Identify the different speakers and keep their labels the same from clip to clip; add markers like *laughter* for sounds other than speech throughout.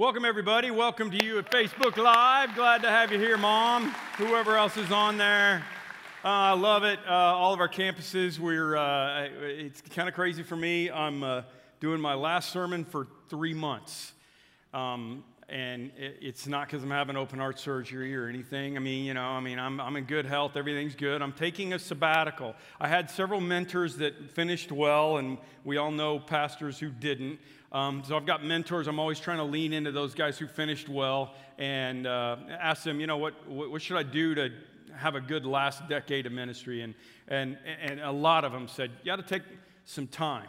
Speaker 1: Welcome, everybody. Welcome to you at Facebook Live. Glad to have you here, Mom. Whoever else is on there. Uh, I love it. Uh, all of our campuses, we're, uh, it's kind of crazy for me. I'm uh, doing my last sermon for three months. Um, and it, it's not because I'm having open heart surgery or anything. I mean, you know, I mean, I'm, I'm in good health, everything's good. I'm taking a sabbatical. I had several mentors that finished well, and we all know pastors who didn't. Um, so I've got mentors. I'm always trying to lean into those guys who finished well and uh, ask them, you know, what, what should I do to have a good last decade of ministry? And, and, and a lot of them said, you got to take some time,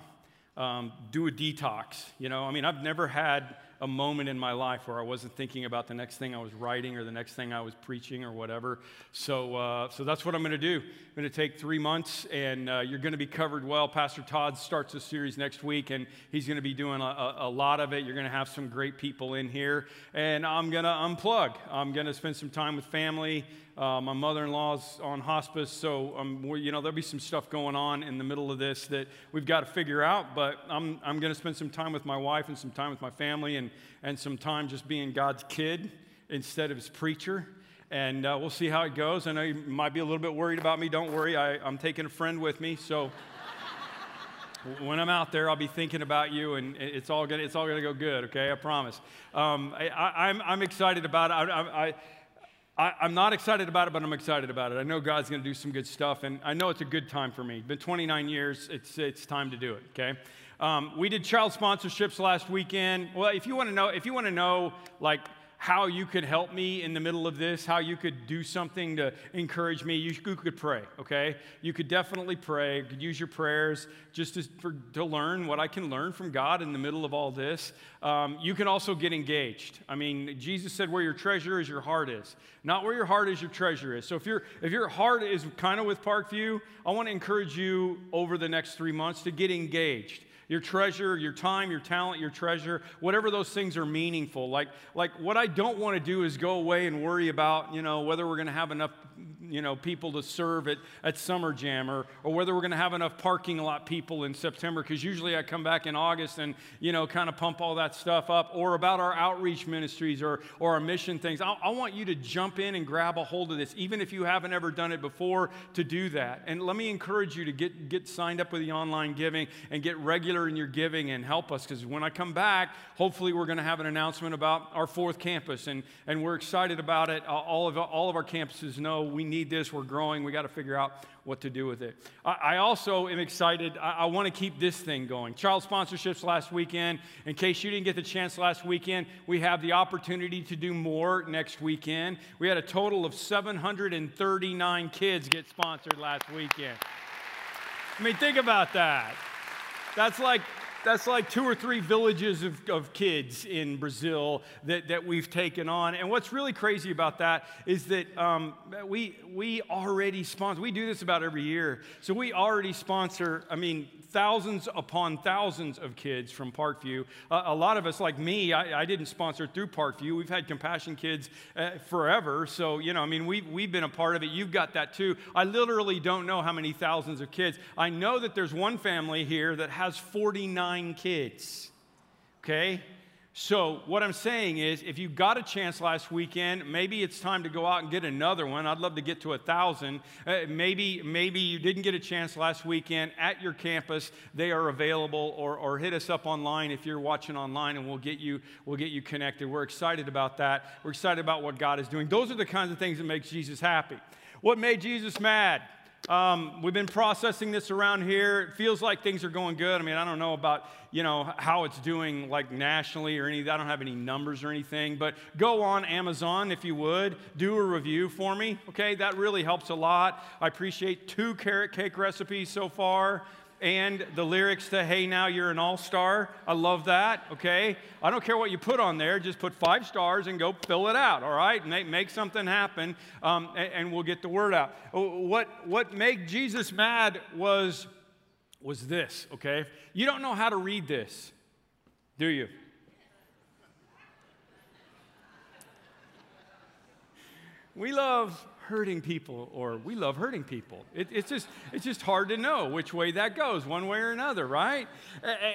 Speaker 1: um, do a detox. You know, I mean, I've never had a moment in my life where I wasn't thinking about the next thing I was writing or the next thing I was preaching or whatever. So, uh, so that's what I'm going to do. I'm going to take three months, and uh, you're going to be covered well. Pastor Todd starts a series next week, and he's going to be doing a, a, lot of it. You're going to have some great people in here, and I'm going to unplug. I'm going to spend some time with family. Uh, my mother-in-law's on hospice, so um, you know there'll be some stuff going on in the middle of this that we've got to figure out. But I'm I'm going to spend some time with my wife and some time with my family and and some time just being God's kid instead of his preacher. And uh, we'll see how it goes. I know you might be a little bit worried about me. Don't worry, I, I'm taking a friend with me, so *laughs* when I'm out there, I'll be thinking about you, and it's all gonna it's all gonna go good. Okay, I promise. Um, I, am I'm, I'm excited about it. I, I, I, am not excited about it, but I'm excited about it. I know God's going to do some good stuff, and I know it's a good time for me. Been 29 years. It's, it's time to do it, okay? Um, we did child sponsorships last weekend. Well, if you want to know, if you want to know, like, how you could help me in the middle of this, how you could do something to encourage me, you could pray, okay? You could definitely pray, you could use your prayers just to, for, to learn what I can learn from God in the middle of all this. Um, you can also get engaged. I mean, Jesus said, where your treasure is, your heart is. Not where your heart is, your treasure is. So if, you if your heart is kind of with Parkview, I want to encourage you over the next three months to get engaged your treasure, your time, your talent, your treasure, whatever those things are meaningful. Like, like what I don't want to do is go away and worry about, you know, whether we're going to have enough, you know, people to serve at, at Summer Jam or, or whether we're going to have enough parking lot people in September, because usually I come back in August and, you know, kind of pump all that stuff up, or about our outreach ministries or, or our mission things. I, I want you to jump in and grab a hold of this, even if you haven't ever done it before, to do that. And let me encourage you to get, get signed up with the online giving and get regular in your giving and help us because when I come back, hopefully we're going to have an announcement about our fourth campus and, and we're excited about it. All of, all of our campuses know we need this, we're growing, we got to figure out what to do with it. I, I also am excited, I, I want to keep this thing going. Child sponsorships last weekend. In case you didn't get the chance last weekend, we have the opportunity to do more next weekend. We had a total of 739 kids get sponsored last weekend. I mean, think about that. That's like that's like two or three villages of, of kids in Brazil that, that we've taken on. And what's really crazy about that is that um, we, we already sponsor, we do this about every year. So we already sponsor, I mean, thousands upon thousands of kids from Parkview. Uh, a lot of us, like me, I, I, didn't sponsor through Parkview. We've had Compassion Kids uh, forever. So, you know, I mean, we've, we've been a part of it. You've got that too. I literally don't know how many thousands of kids. I know that there's one family here that has 49 kids. Okay? So, what I'm saying is, if you got a chance last weekend, maybe it's time to go out and get another one. I'd love to get to a thousand. Uh, maybe, maybe you didn't get a chance last weekend at your campus. They are available, or, or hit us up online if you're watching online, and we'll get you we'll get you connected. We're excited about that. We're excited about what God is doing. Those are the kinds of things that make Jesus happy. What made Jesus mad? Um, we've been processing this around here. It feels like things are going good. I mean, I don't know about you know how it's doing like nationally or any. I don't have any numbers or anything. But go on Amazon if you would do a review for me. Okay, that really helps a lot. I appreciate two carrot cake recipes so far and the lyrics to Hey Now You're an All Star. I love that, okay? I don't care what you put on there, just put five stars and go fill it out, all right? Make, make something happen, um, and, and, we'll get the word out. What, what made Jesus mad was, was this, okay? You don't know how to read this, do you? We love hurting people or we love hurting people. It, it's, just, it's just hard to know which way that goes, one way or another, right?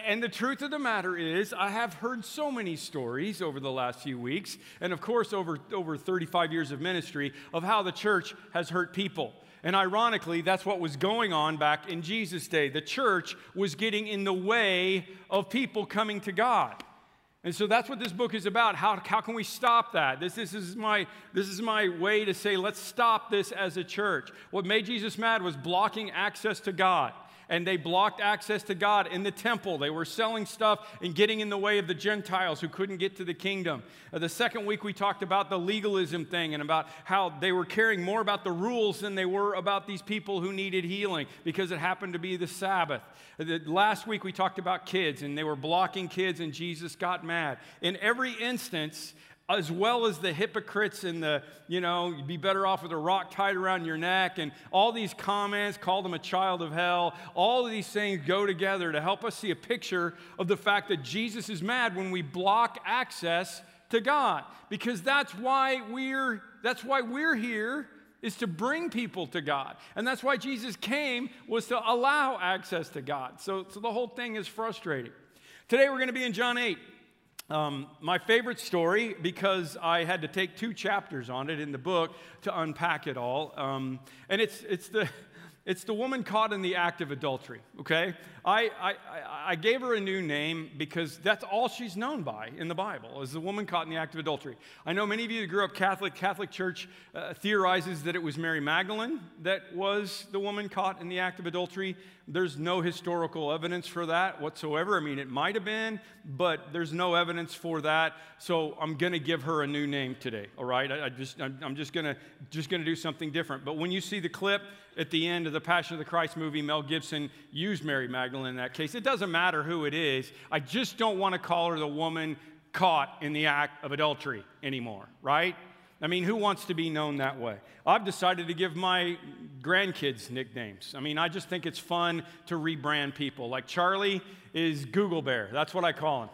Speaker 1: And the truth of the matter is, I have heard so many stories over the last few weeks, and of course, over, over 35 years of ministry, of how the church has hurt people. And ironically, that's what was going on back in Jesus' day. The church was getting in the way of people coming to God. And so that's what this book is about. How, how can we stop that? This, this, is my, this is my way to say, let's stop this as a church. What made Jesus mad was blocking access to God and they blocked access to God in the temple. They were selling stuff and getting in the way of the Gentiles who couldn't get to the kingdom. Uh, the second week, we talked about the legalism thing and about how they were caring more about the rules than they were about these people who needed healing because it happened to be the Sabbath. Uh, the, last week, we talked about kids and they were blocking kids, and Jesus got mad. In every instance, as well as the hypocrites and the, you know, you'd be better off with a rock tied around your neck, and all these comments, call them a child of hell. All of these things go together to help us see a picture of the fact that Jesus is mad when we block access to God. Because that's why we're that's why we're here is to bring people to God. And that's why Jesus came was to allow access to God. So, so the whole thing is frustrating. Today we're going to be in John 8. Um, my favorite story, because I had to take two chapters on it in the book to unpack it all. Um, and it's, it's, the, *laughs* it's the woman caught in the act of adultery, okay? I, I, I gave her a new name because that's all she's known by in the Bible, is the woman caught in the act of adultery. I know many of you that grew up Catholic, Catholic Church uh, theorizes that it was Mary Magdalene that was the woman caught in the act of adultery. There's no historical evidence for that whatsoever. I mean, it might have been, but there's no evidence for that. So I'm going to give her a new name today, all right? I, I just, I'm, just going to just going to do something different. But when you see the clip at the end of the Passion of the Christ movie, Mel Gibson used Mary Magdalene in that case. It doesn't matter who it is. I just don't want to call her the woman caught in the act of adultery anymore, right? I mean, who wants to be known that way? I've decided to give my grandkids nicknames. I mean, I just think it's fun to rebrand people. Like Charlie is Google Bear. That's what I call him.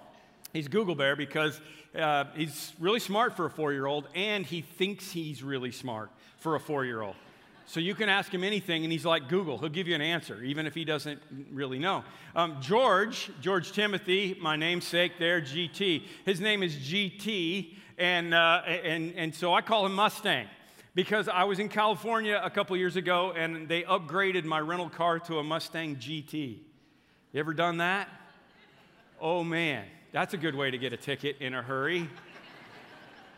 Speaker 1: He's Google Bear because uh, he's really smart for a four year old and he thinks he's really smart for a four year old. So you can ask him anything, and he's like Google. He'll give you an answer, even if he doesn't really know. Um, George, George Timothy, my namesake there, GT. His name is GT, and, uh, and, and so I call him Mustang because I was in California a couple years ago, and they upgraded my rental car to a Mustang GT. You ever done that? Oh man, that's a good way to get a ticket in a hurry.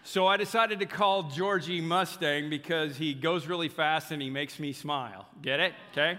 Speaker 1: So I decided to call Georgie Mustang because he goes really fast and he makes me smile. Get it? Okay.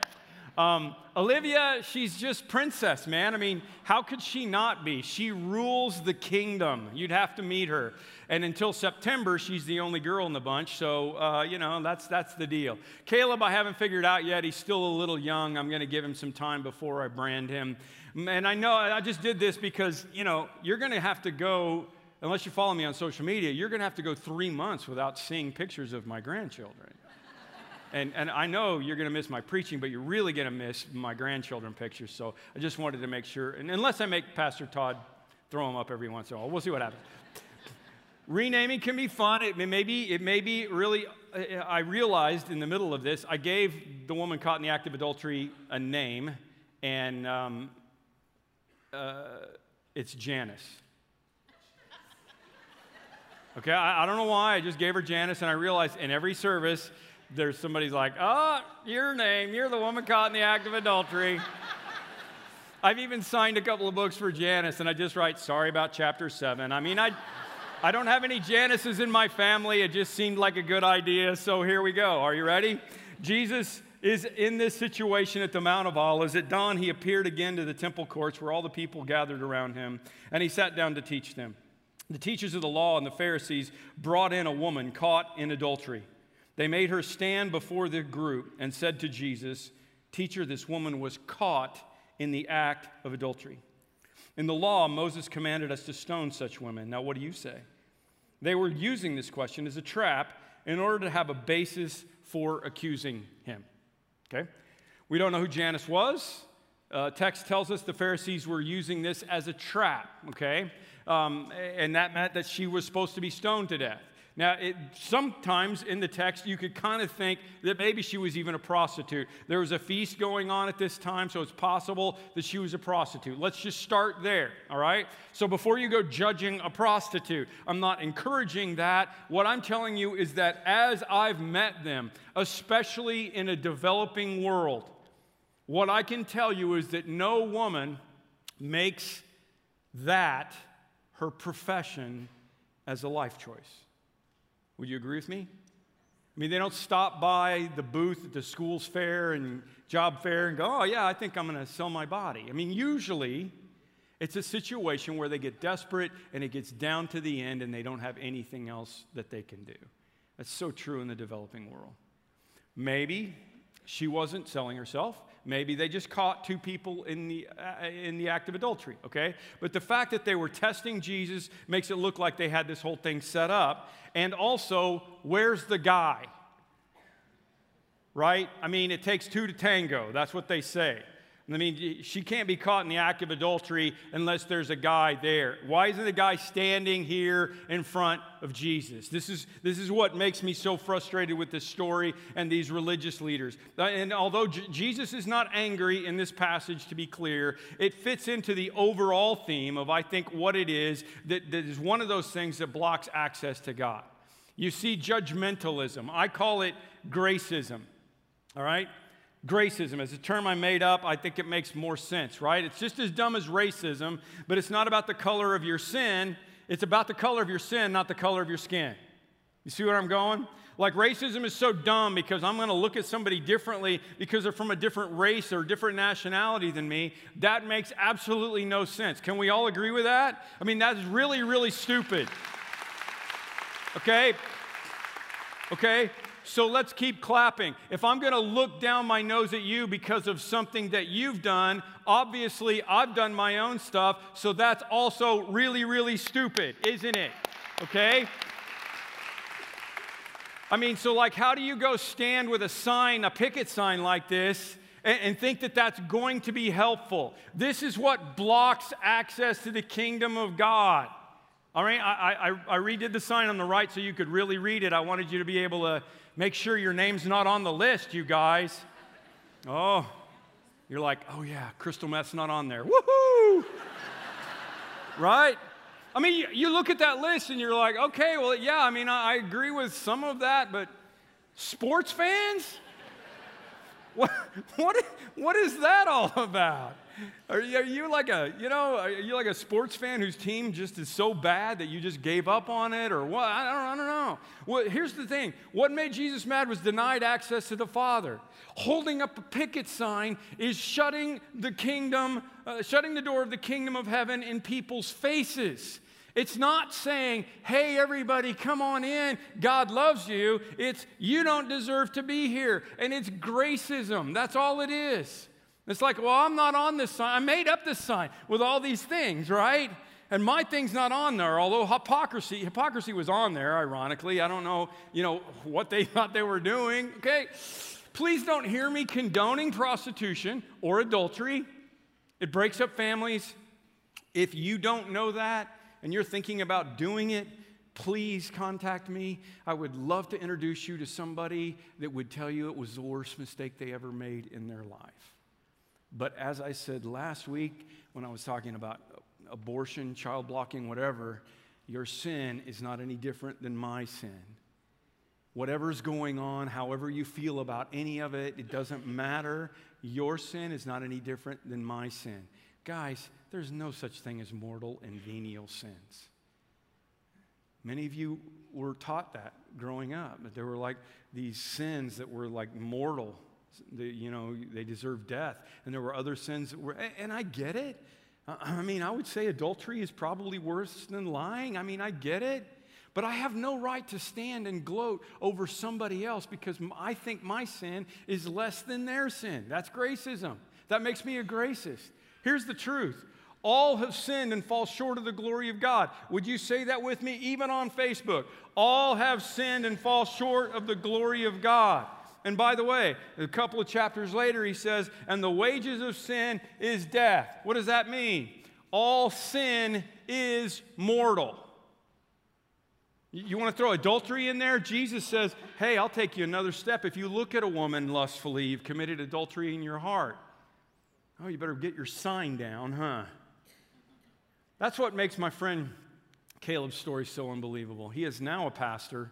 Speaker 1: Um, Olivia, she's just princess, man. I mean, how could she not be? She rules the kingdom. You'd have to meet her. And until September, she's the only girl in the bunch. So, uh, you know, that's, that's the deal. Caleb, I haven't figured out yet. He's still a little young. I'm going to give him some time before I brand him. And I know I just did this because, you know, you're going to have to go unless you follow me on social media, you're going to have to go three months without seeing pictures of my grandchildren. and, and I know you're going to miss my preaching, but you're really going to miss my grandchildren pictures. So I just wanted to make sure, and unless I make Pastor Todd throw them up every once in a while, we'll see what happens. Renaming can be fun. It may be, it may be really, I realized in the middle of this, I gave the woman caught in the act of adultery a name, and um, uh, it's Janice. Okay, I, I, don't know why. I just gave her Janice, and I realized in every service, there's somebody's like, oh, your name, you're the woman caught in the act of adultery. *laughs* I've even signed a couple of books for Janice, and I just write, sorry about chapter seven. I mean, I, I don't have any Janices in my family. It just seemed like a good idea, so here we go. Are you ready? Jesus is in this situation at the Mount of Olives. At dawn, he appeared again to the temple courts where all the people gathered around him, and he sat down to teach them. The teachers of the law and the Pharisees brought in a woman caught in adultery. They made her stand before the group and said to Jesus, Teacher, this woman was caught in the act of adultery. In the law, Moses commanded us to stone such women. Now, what do you say? They were using this question as a trap in order to have a basis for accusing him. Okay? We don't know who Janice was. Uh, text tells us the Pharisees were using this as a trap, okay? Um, and that meant that she was supposed to be stoned to death. Now, it, sometimes in the text, you could kind of think that maybe she was even a prostitute. There was a feast going on at this time, so it's possible that she was a prostitute. Let's just start there, all right? So, before you go judging a prostitute, I'm not encouraging that. What I'm telling you is that as I've met them, especially in a developing world, what I can tell you is that no woman makes that her profession as a life choice. Would you agree with me? I mean, they don't stop by the booth at the school's fair and job fair and go, oh, yeah, I think I'm going to sell my body. I mean, usually it's a situation where they get desperate and it gets down to the end and they don't have anything else that they can do. That's so true in the developing world. Maybe she wasn't selling herself. Maybe they just caught two people in the, uh, in the act of adultery, okay? But the fact that they were testing Jesus makes it look like they had this whole thing set up. And also, where's the guy? Right? I mean, it takes two to tango. That's what they say. I mean, she can't be caught in the act of adultery unless there's a guy there. Why isn't the guy standing here in front of Jesus? This is, this is what makes me so frustrated with this story and these religious leaders. Uh, and although J- Jesus is not angry in this passage, to be clear, it fits into the overall theme of, I think, what it is that, that is one of those things that blocks access to God. You see judgmentalism. I call it gracism. All right? Gracism is a term I made up. I think it makes more sense, right? It's just as dumb as racism, but it's not about the color of your sin. It's about the color of your sin, not the color of your skin. You see where I'm going? Like racism is so dumb because I'm going to look at somebody differently because they're from a different race or different nationality than me. That makes absolutely no sense. Can we all agree with that? I mean, that's really, really stupid. Okay? Okay? So let's keep clapping. If I'm going to look down my nose at you because of something that you've done, obviously I've done my own stuff, so that's also really, really stupid, isn't it? Okay? I mean, so like, how do you go stand with a sign, a picket sign like this? and, think that that's going to be helpful. This is what blocks access to the kingdom of God. All right, I, I, I redid the sign on the right so you could really read it. I wanted you to be able to make sure your name's not on the list, you guys. Oh, you're like, oh yeah, crystal meth's not on there. Woohoo! right? I mean, you, look at that list and you're like, okay, well, yeah, I mean, I, I agree with some of that, but sports fans? *laughs* What, what, what is that all about? *laughs* Are you, are you, like a, you know, are you like a sports fan whose team just is so bad that you just gave up on it or what? I don't, I don't know. Well, here's the thing. What made Jesus mad was denied access to the Father. Holding up a picket sign is shutting the kingdom, uh, shutting the door of the kingdom of heaven in people's faces. It's not saying, hey, everybody, come on in. God loves you. It's, you don't deserve to be here. And it's gracism. That's all it is. It's like, well, I'm not on this sign. I made up this sign with all these things, right? And my thing's not on there, although hypocrisy, hypocrisy was on there, ironically. I don't know, you know, what they *laughs* thought they were doing. Okay. Please don't hear me condoning prostitution or adultery. It breaks up families. If you don't know that and you're thinking about doing it, please contact me. I would love to introduce you to somebody that would tell you it was the worst mistake they ever made in their life. But as I said last week when I was talking about abortion, child blocking, whatever, your sin is not any different than my sin. Whatever's going on, however you feel about any of it, it doesn't matter. Your sin is not any different than my sin. Guys, there's no such thing as mortal and venial sins. Many of you were taught that growing up, that there were like these sins that were like mortal you know, they deserve death. And there were other sins that were, and I get it. I mean, I would say adultery is probably worse than lying. I mean, I get it. But I have no right to stand and gloat over somebody else because I think my sin is less than their sin. That's gracism. That makes me a gracist. Here's the truth all have sinned and fall short of the glory of God. Would you say that with me, even on Facebook? All have sinned and fall short of the glory of God. And by the way, a couple of chapters later, he says, and the wages of sin is death. What does that mean? All sin is mortal. You want to throw adultery in there? Jesus says, Hey, I'll take you another step. If you look at a woman lustfully, you've committed adultery in your heart. Oh, you better get your sign down, huh? That's what makes my friend Caleb's story so unbelievable. He is now a pastor,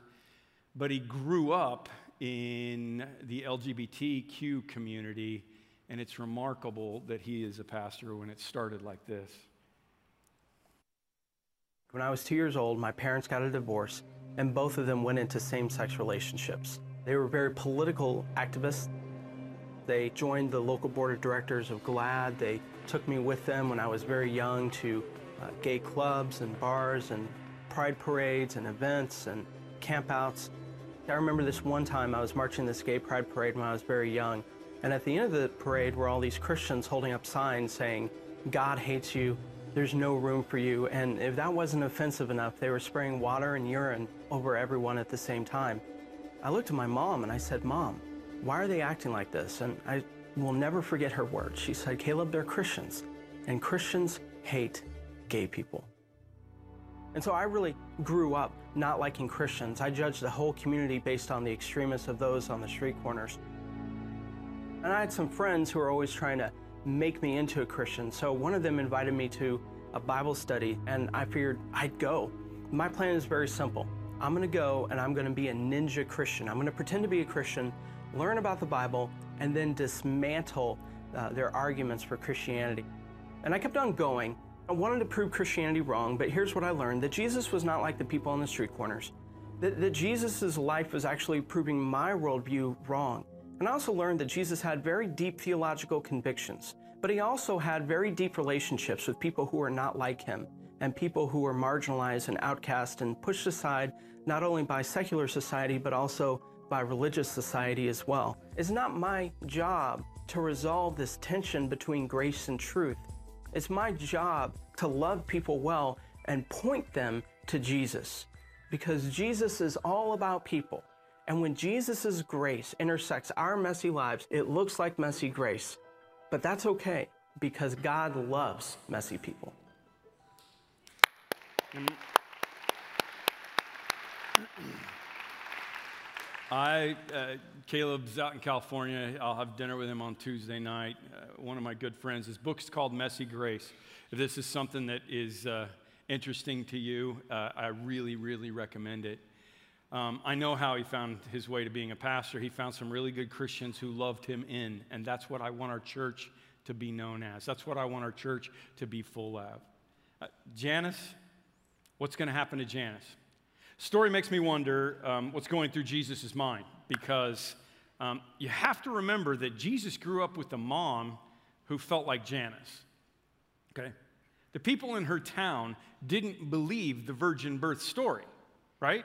Speaker 1: but he grew up in the LGBTQ community, and it's remarkable that he is a pastor when it started like this.
Speaker 2: When I was two years old, my parents got a divorce, and both of them went into same sex relationships. They were very political activists. They joined the local board of directors of GLAAD. They took me with them when I was very young to uh, gay clubs and bars and pride parades and events and campouts. I remember this one time I was marching this gay pride parade when I was very young, and at the end of the parade were all these Christians holding up signs saying, God hates you, there's no room for you. And if that wasn't offensive enough, they were spraying water and urine over everyone at the same time. I looked at my mom and I said, Mom, why are they acting like this? And I will never forget her words. She said, Caleb, they're Christians, and Christians hate gay people. And so I really grew up not liking Christians. I judged the whole community based on the extremists of those on the street corners. And I had some friends who were always trying to make me into a Christian. So one of them invited me to a Bible study, and I figured I'd go. My plan is very simple. I'm going to go and I'm going to be a ninja Christian. I'm going to pretend to be a Christian, learn about the Bible, and then dismantle uh, their arguments for Christianity. And I kept on going. I wanted to prove Christianity wrong, but here's what I learned that Jesus was not like the people on the street corners. That, that Jesus' life was actually proving my worldview wrong. And I also learned that Jesus had very deep theological convictions, but he also had very deep relationships with people who were not like him and people who were marginalized and outcast and pushed aside not only by secular society but also by religious society as well. It's not my job to resolve this tension between grace and truth. It's my job to love people well and point them to Jesus because Jesus is all about people. And when Jesus' grace intersects our messy lives, it looks like messy grace. But that's okay because God loves messy people.
Speaker 1: I, uh, Caleb's out in California. I'll have dinner with him on Tuesday night. Uh, one of my good friends. His book is called Messy Grace. If this is something that is uh, interesting to you, uh, I really, really recommend it. Um, I know how he found his way to being a pastor. He found some really good Christians who loved him in, and that's what I want our church to be known as. That's what I want our church to be full of. Uh, Janice, what's going to happen to Janice? Story makes me wonder um, what's going through Jesus' mind because um, you have to remember that Jesus grew up with a mom who felt like Janice. Okay? The people in her town didn't believe the virgin birth story, right?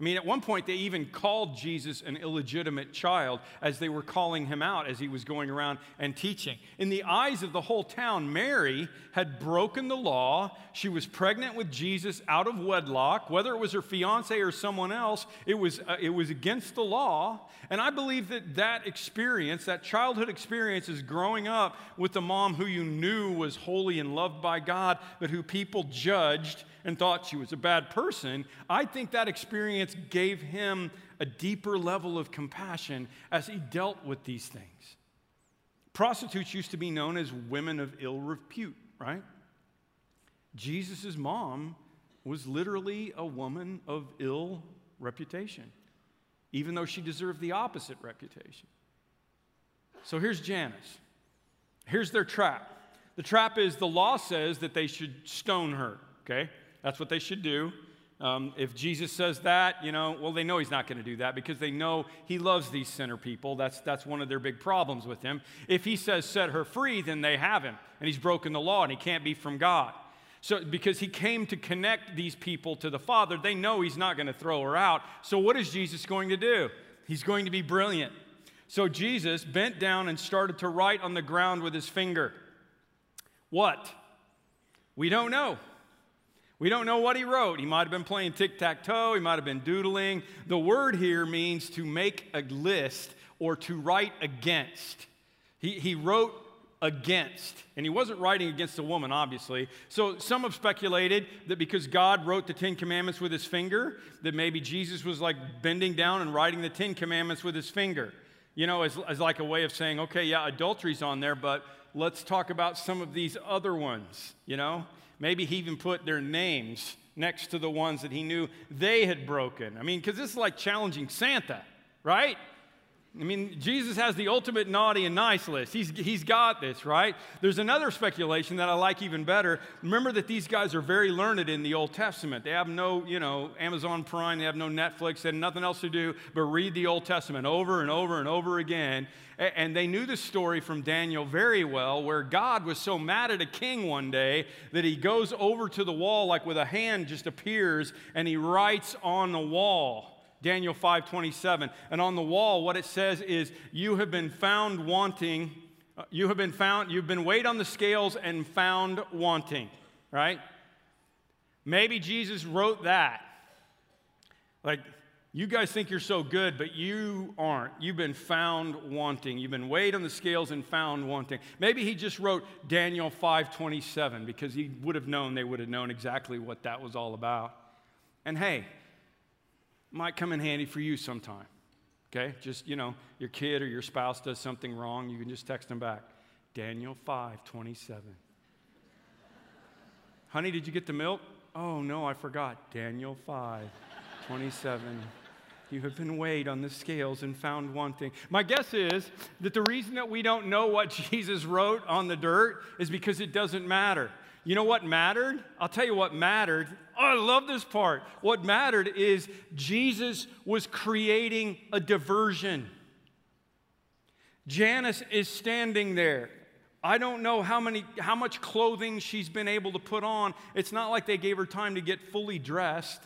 Speaker 1: I mean, at one point, they even called Jesus an illegitimate child as they were calling him out as he was going around and teaching. In the eyes of the whole town, Mary had broken the law. She was pregnant with Jesus out of wedlock. Whether it was her fiance or someone else, it was, uh, it was against the law. And I believe that that experience, that childhood experience, is growing up with a mom who you knew was holy and loved by God, but who people judged and thought she was a bad person, I think that experience gave him a deeper level of compassion as he dealt with these things. Prostitutes used to be known as women of ill repute, right? Jesus' mom was literally a woman of ill reputation, even though she deserved the opposite reputation. So here's Janice. Here's their trap. The trap is the law says that they should stone her, okay? That's what they should do. Um, if Jesus says that, you know, well, they know he's not going to do that because they know he loves these sinner people. That's, that's one of their big problems with him. If he says, set her free, then they have him, and he's broken the law, and he can't be from God. So, because he came to connect these people to the Father, they know he's not going to throw her out. So, what is Jesus going to do? He's going to be brilliant. So, Jesus bent down and started to write on the ground with his finger. What? We don't know. We don't know what he wrote. He might have been playing tic tac toe, he might have been doodling. The word here means to make a list or to write against. He, he wrote against. And he wasn't writing against a woman, obviously. So some have speculated that because God wrote the Ten Commandments with his finger, that maybe Jesus was like bending down and writing the Ten Commandments with his finger. You know, as, as like a way of saying, okay, yeah, adultery's on there, but let's talk about some of these other ones, you know? Maybe he even put their names next to the ones that he knew they had broken. I mean, because this is like challenging Santa, right? I mean, Jesus has the ultimate naughty and nice list. He's, he's got this, right? There's another speculation that I like even better. Remember that these guys are very learned in the Old Testament. They have no, you know, Amazon Prime, they have no Netflix, they have nothing else to do but read the Old Testament over and over and over again. And they knew the story from Daniel very well, where God was so mad at a king one day that he goes over to the wall, like with a hand just appears, and he writes on the wall. Daniel 5:27. And on the wall what it says is you have been found wanting uh, you have been found you've been weighed on the scales and found wanting, right? Maybe Jesus wrote that. Like you guys think you're so good, but you aren't. You've been found wanting. You've been weighed on the scales and found wanting. Maybe he just wrote Daniel 5:27 because he would have known they would have known exactly what that was all about. And hey, might come in handy for you sometime. Okay? Just, you know, your kid or your spouse does something wrong, you can just text them back. Daniel 5 27. *laughs* Honey, did you get the milk? Oh, no, I forgot. Daniel 5 27. You have been weighed on the scales and found wanting. My guess is that the reason that we don't know what *laughs* Jesus wrote on the dirt is because it doesn't matter. You know what mattered? I'll tell you what mattered. Oh, I love this part. What mattered is Jesus was creating a diversion. Janice is standing there. I don't know how, many, how much clothing she's been able to put on. It's not like they gave her time to get fully dressed.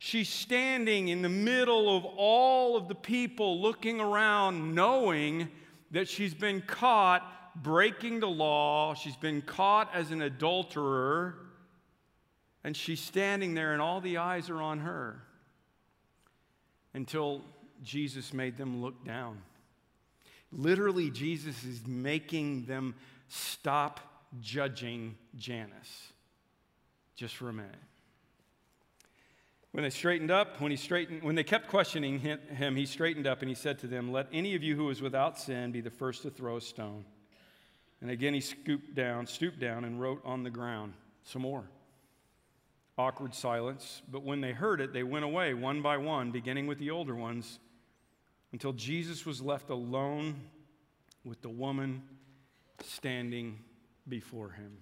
Speaker 1: She's standing in the middle of all of the people looking around, knowing that she's been caught breaking the law. She's been caught as an adulterer. And she's standing there, and all the eyes are on her until Jesus made them look down. Literally, Jesus is making them stop judging Janice just for a minute. When they straightened up, when, he straightened, when they kept questioning him, he straightened up and he said to them, Let any of you who is without sin be the first to throw a stone. And again, he scooped down, stooped down, and wrote on the ground some more. Awkward silence, but when they heard it, they went away one by one, beginning with the older ones, until Jesus was left alone with the woman standing before him.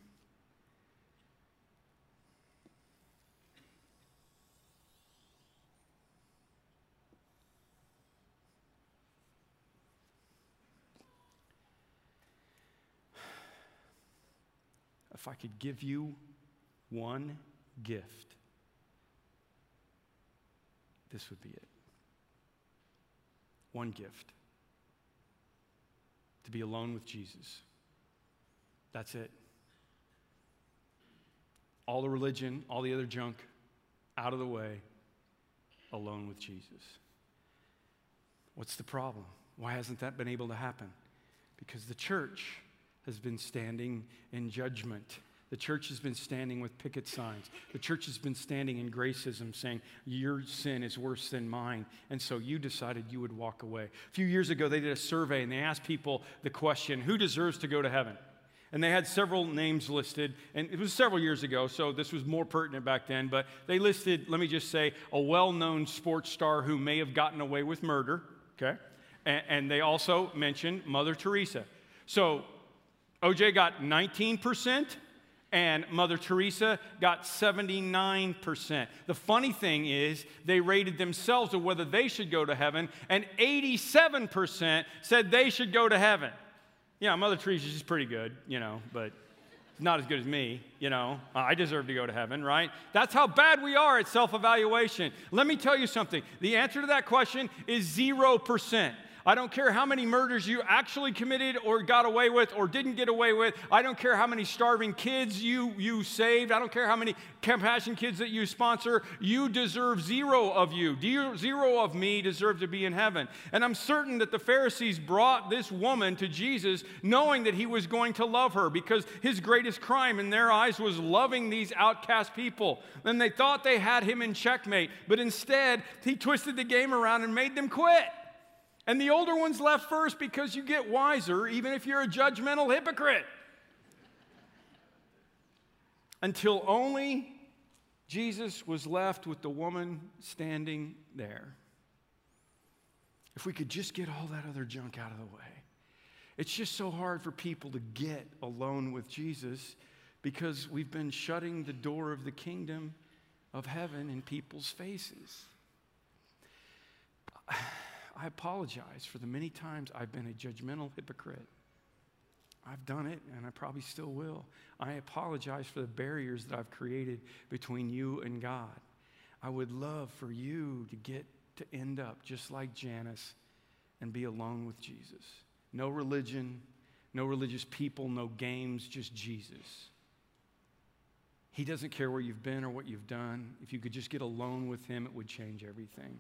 Speaker 1: If I could give you one gift, this would be it. One gift to be alone with Jesus. That's it. All the religion, all the other junk out of the way, alone with Jesus. What's the problem? Why hasn't that been able to happen? Because the church has been standing in judgment. The church has been standing with picket signs. The church has been standing in gracism saying, Your sin is worse than mine. And so you decided you would walk away. A few years ago, they did a survey and they asked people the question, Who deserves to go to heaven? And they had several names listed, and it was several years ago, so this was more pertinent back then. But they listed, let me just say, a well known sports star who may have gotten away with murder, okay? And, and they also mentioned Mother Teresa. So OJ got 19%, and Mother Teresa got 79%. The funny thing is, they rated themselves of whether they should go to heaven, and 87% said they should go to heaven. Yeah, Mother Teresa, just pretty good, you know, but not as good as me, you know. Uh, I deserve to go to heaven, right? That's how bad we are at self evaluation. Let me tell you something the answer to that question is 0%. I don't care how many murders you actually committed or got away with or didn't get away with. I don't care how many starving kids you, you saved. I don't care how many compassion kids that you sponsor. You deserve zero of you. Zero of me deserve to be in heaven. And I'm certain that the Pharisees brought this woman to Jesus knowing that he was going to love her because his greatest crime in their eyes was loving these outcast people. And they thought they had him in checkmate, but instead, he twisted the game around and made them quit. And the older ones left first because you get wiser, even if you're a judgmental hypocrite. Until only Jesus was left with the woman standing there. If we could just get all that other junk out of the way. It's just so hard for people to get alone with Jesus because we've been shutting the door of the kingdom of heaven in people's faces. I apologize for the many times I've been a judgmental hypocrite. I've done it and I probably still will. I apologize for the barriers that I've created between you and God. I would love for you to get to end up just like Janice and be alone with Jesus. No religion, no religious people, no games, just Jesus. He doesn't care where you've been or what you've done. If you could just get alone with Him, it would change everything.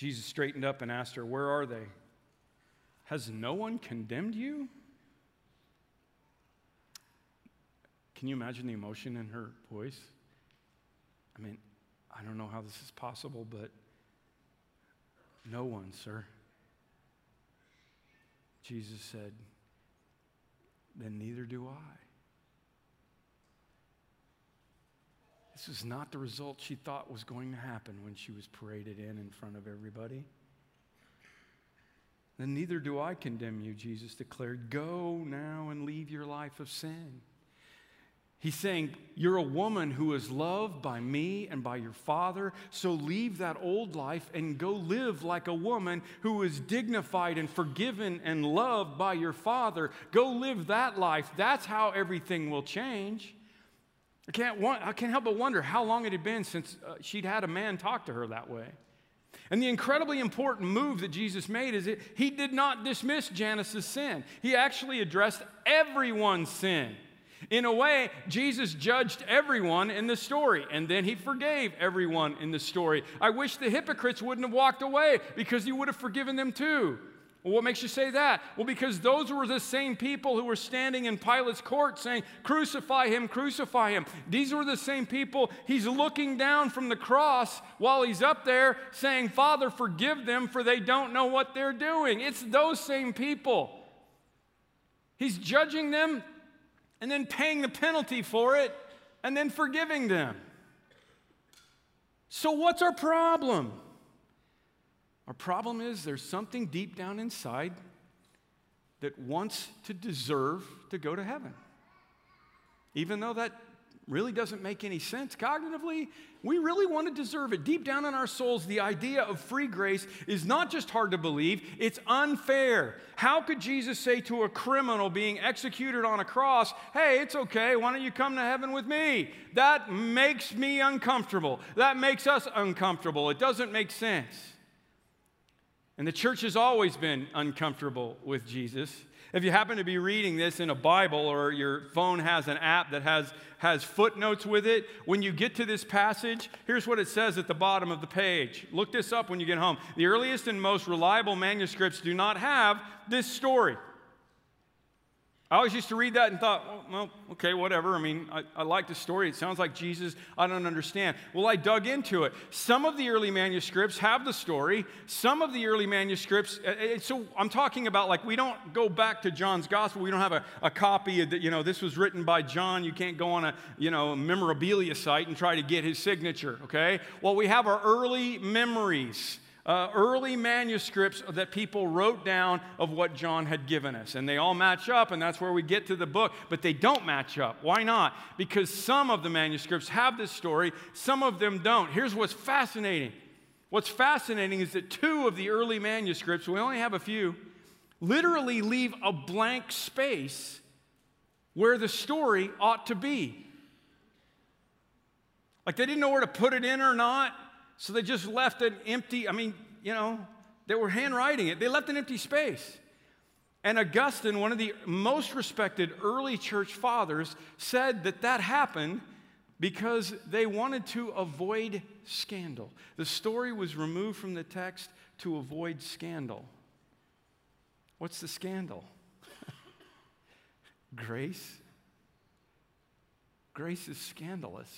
Speaker 1: Jesus straightened up and asked her, Where are they? Has no one condemned you? Can you imagine the emotion in her voice? I mean, I don't know how this is possible, but no one, sir. Jesus said, Then neither do I. This was not the result she thought was going to happen when she was paraded in in front of everybody. Then neither do I condemn you, Jesus declared. Go now and leave your life of sin. He's saying, You're a woman who is loved by me and by your father, so leave that old life and go live like a woman who is dignified and forgiven and loved by your father. Go live that life. That's how everything will change. I can't, I can't help but wonder how long it had been since uh, she'd had a man talk to her that way. And the incredibly important move that Jesus made is that he did not dismiss Janice's sin. He actually addressed everyone's sin. In a way, Jesus judged everyone in the story, and then he forgave everyone in the story. I wish the hypocrites wouldn't have walked away because he would have forgiven them too. Well, what makes you say that? Well, because those were the same people who were standing in Pilate's court saying, Crucify him, crucify him. These were the same people. He's looking down from the cross while he's up there saying, Father, forgive them, for they don't know what they're doing. It's those same people. He's judging them and then paying the penalty for it and then forgiving them. So, what's our problem? Our problem is there's something deep down inside that wants to deserve to go to heaven. Even though that really doesn't make any sense cognitively, we really want to deserve it. Deep down in our souls, the idea of free grace is not just hard to believe, it's unfair. How could Jesus say to a criminal being executed on a cross, hey, it's okay, why don't you come to heaven with me? That makes me uncomfortable. That makes us uncomfortable. It doesn't make sense. And the church has always been uncomfortable with Jesus. If you happen to be reading this in a Bible or your phone has an app that has, has footnotes with it, when you get to this passage, here's what it says at the bottom of the page. Look this up when you get home. The earliest and most reliable manuscripts do not have this story. I always used to read that and thought, well, well okay, whatever. I mean, I, I, like the story. It sounds like Jesus. I don't understand. Well, I dug into it. Some of the early manuscripts have the story. Some of the early manuscripts, so I'm talking about like we don't go back to John's gospel. We don't have a, a copy of that, you know, this was written by John. You can't go on a, you know, memorabilia site and try to get his signature, okay? Well, we have our early memories uh, early manuscripts that people wrote down of what John had given us. And they all match up, and that's where we get to the book. But they don't match up. Why not? Because some of the manuscripts have this story, some of them don't. Here's what's fascinating. What's fascinating is that two of the early manuscripts, we only have a few, literally leave a blank space where the story ought to be. Like they didn't know where to put it in or not. So they just left an empty. I mean, you know, They were handwriting it, they left an empty space. And Augustine, one of the most respected early church fathers, said that that happened because they wanted to avoid scandal. The story was removed from the text to avoid scandal. What's the scandal? *laughs* Grace. Grace is scandalous.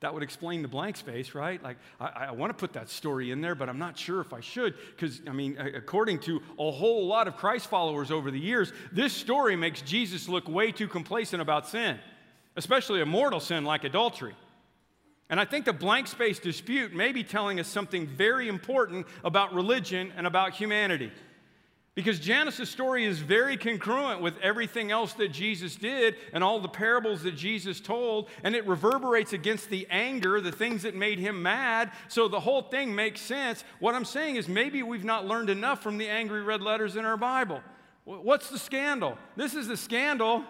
Speaker 1: That would explain the blank space, right? Like, I, I want to put that story in there, but I'm not sure if I should. Because, I mean, according to a whole lot of Christ followers over the years, this story makes Jesus look way too complacent about sin, especially a mortal sin like adultery. And I think the blank space dispute may be telling us something very important about religion and about humanity. Because Janus' story is very congruent with everything else that Jesus did and all the parables that Jesus told, and it reverberates against the anger, the things that made him mad. So the whole thing makes sense. What I'm saying is maybe we've not learned enough from the angry red letters in our Bible. What's the scandal? This is the scandal.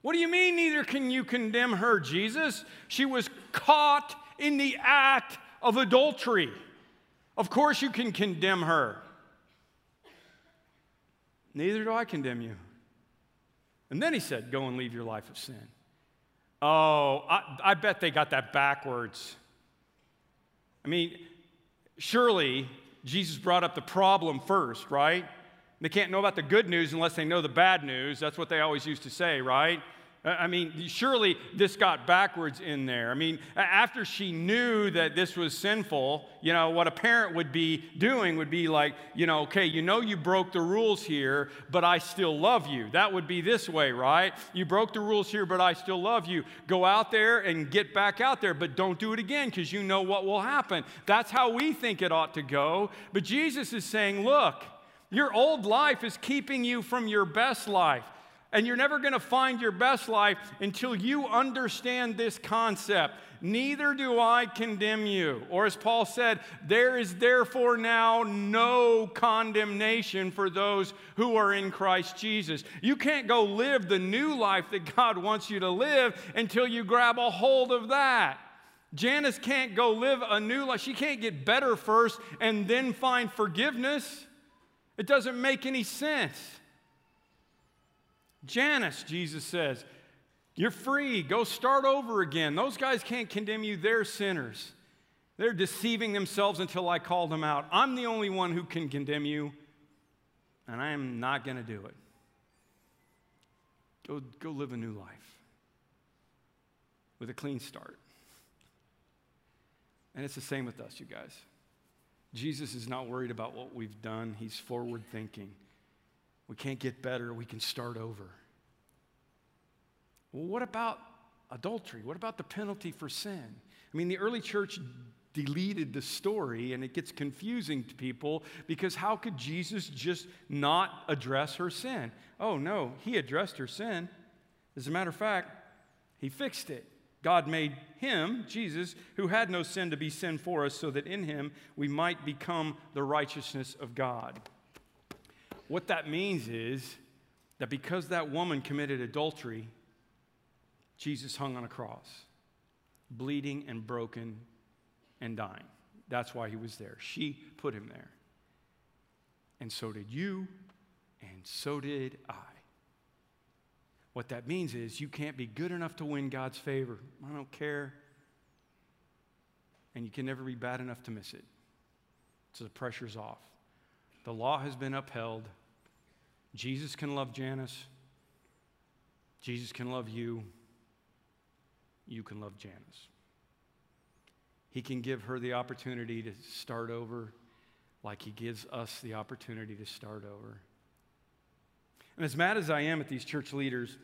Speaker 1: What do you mean, neither can you condemn her, Jesus? She was caught in the act of adultery. Of course, you can condemn her. Neither do I condemn you. And then he said, Go and leave your life of sin. Oh, I, I bet they got that backwards. I mean, surely Jesus brought up the problem first, right? They can't know about the good news unless they know the bad news. That's what they always used to say, right? I mean, surely this got backwards in there. I mean, after she knew that this was sinful, you know, what a parent would be doing would be like, you know, okay, you know you broke the rules here, but I still love you. That would be this way, right? You broke the rules here, but I still love you. Go out there and get back out there, but don't do it again because you know what will happen. That's how we think it ought to go. But Jesus is saying, look, your old life is keeping you from your best life. And you're never going to find your best life until you understand this concept. Neither do I condemn you. Or as Paul said, there is therefore now no condemnation for those who are in Christ Jesus. You can't go live the new life that God wants you to live until you grab a hold of that. Janice can't go live a new life. She can't get better first and then find forgiveness. It doesn't make any sense. Janice, Jesus says, you're free. Go start over again. Those guys can't condemn you. They're sinners. They're deceiving themselves until I call them out. I'm the only one who can condemn you, and I am not going to do it. Go, go live a new life with a clean start. And it's the same with us, you guys. Jesus is not worried about what we've done, he's forward thinking. We can't get better, we can start over. Well, what about adultery? What about the penalty for sin? I mean, the early church deleted the story and it gets confusing to people because how could Jesus just not address her sin? Oh, no, he addressed her sin. As a matter of fact, he fixed it. God made him, Jesus, who had no sin, to be sin for us so that in him we might become the righteousness of God. What that means is that because that woman committed adultery, Jesus hung on a cross, bleeding and broken and dying. That's why he was there. She put him there. And so did you, and so did I. What that means is you can't be good enough to win God's favor. I don't care. And you can never be bad enough to miss it. So the pressure's off. The law has been upheld. Jesus can love Janice. Jesus can love you. You can love Janice. He can give her the opportunity to start over like he gives us the opportunity to start over. And as mad as I am at these church leaders,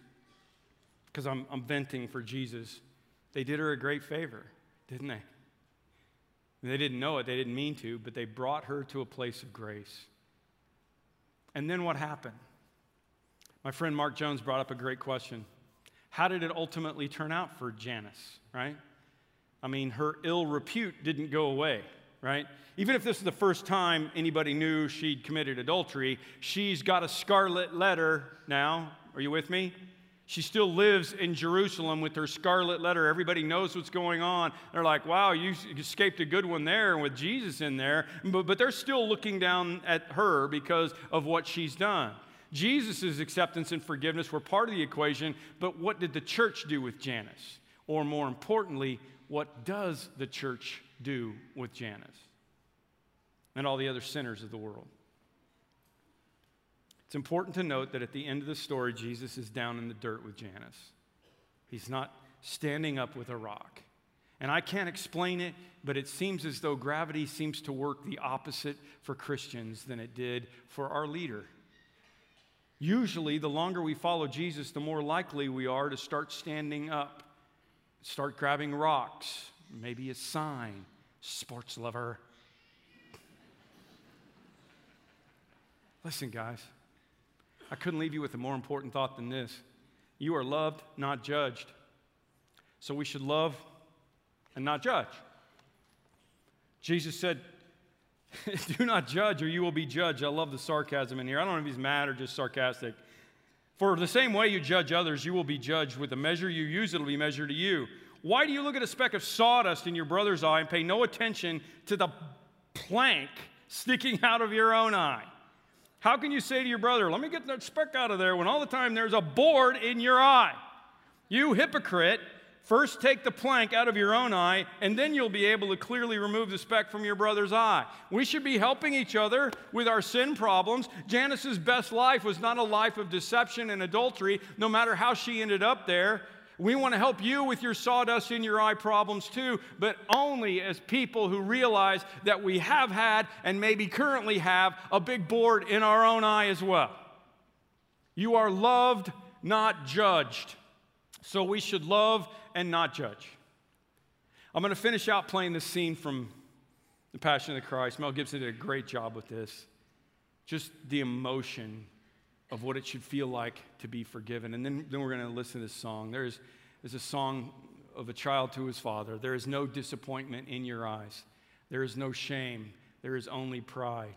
Speaker 1: because I'm, I'm venting for Jesus, they did her a great favor, didn't they? They didn't know it, they didn't mean to, but they brought her to a place of grace. And then what happened? My friend Mark Jones brought up a great question. How did it ultimately turn out for Janice, right? I mean, her ill repute didn't go away, right? Even if this is the first time anybody knew she'd committed adultery, she's got a scarlet letter now. Are you with me? She still lives in Jerusalem with her scarlet letter. Everybody knows what's going on. They're like, wow, you escaped a good one there with Jesus in there. But, but they're still looking down at her because of what she's done. Jesus' acceptance and forgiveness were part of the equation, but what did the church do with Janice? Or more importantly, what does the church do with Janice and all the other sinners of the world? It's important to note that at the end of the story, Jesus is down in the dirt with Janice. He's not standing up with a rock. And I can't explain it, but it seems as though gravity seems to work the opposite for Christians than it did for our leader. Usually, the longer we follow Jesus, the more likely we are to start standing up, start grabbing rocks, maybe a sign, sports lover. Listen, guys. I couldn't leave you with a more important thought than this. You are loved, not judged. So we should love and not judge. Jesus said, *laughs* Do not judge, or you will be judged. I love the sarcasm in here. I don't know if he's mad or just sarcastic. For the same way you judge others, you will be judged. With the measure you use, it'll be measured to you. Why do you look at a speck of sawdust in your brother's eye and pay no attention to the plank sticking out of your own eye? How can you say to your brother, let me get that speck out of there, when all the time there's a board in your eye? You hypocrite, first take the plank out of your own eye, and then you'll be able to clearly remove the speck from your brother's eye. We should be helping each other with our sin problems. Janice's best life was not a life of deception and adultery, no matter how she ended up there. We want to help you with your sawdust in your eye problems too, but only as people who realize that we have had and maybe currently have a big board in our own eye as well. You are loved, not judged. So we should love and not judge. I'm going to finish out playing this scene from The Passion of the Christ. Mel Gibson did a great job with this. Just the emotion of what it should feel like to be forgiven. And then, then we're going to listen to this song. There's, there's a song of a child to his father. There is no disappointment in your eyes, there is no shame, there is only pride.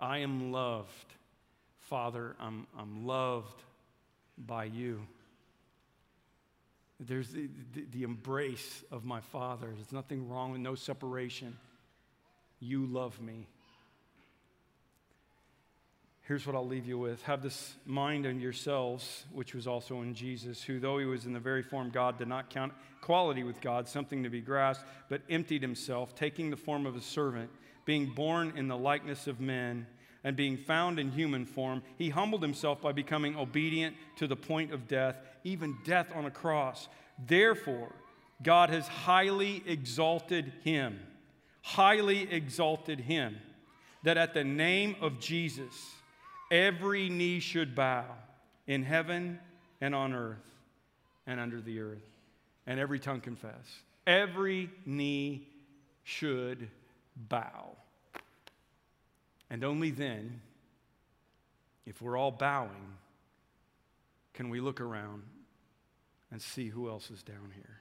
Speaker 1: I am loved. Father, I'm, I'm loved by you. There's the, the, the, embrace of my Father. There's nothing wrong with no separation. You love me. Here's what I'll leave you with. Have this mind in yourselves, which was also in Jesus, who, though he was in the very form God, did not count equality with God something to be grasped, but emptied himself, taking the form of a servant, being born in the likeness of men, and being found in human form, he humbled himself by becoming obedient to the point of death, even death on a cross. Therefore, God has highly exalted him, highly exalted him, that at the name of Jesus, Every knee should bow in heaven and on earth and under the earth, and every tongue confess. Every knee should bow. And only then, if we're all bowing, can we look around and see who else is down here.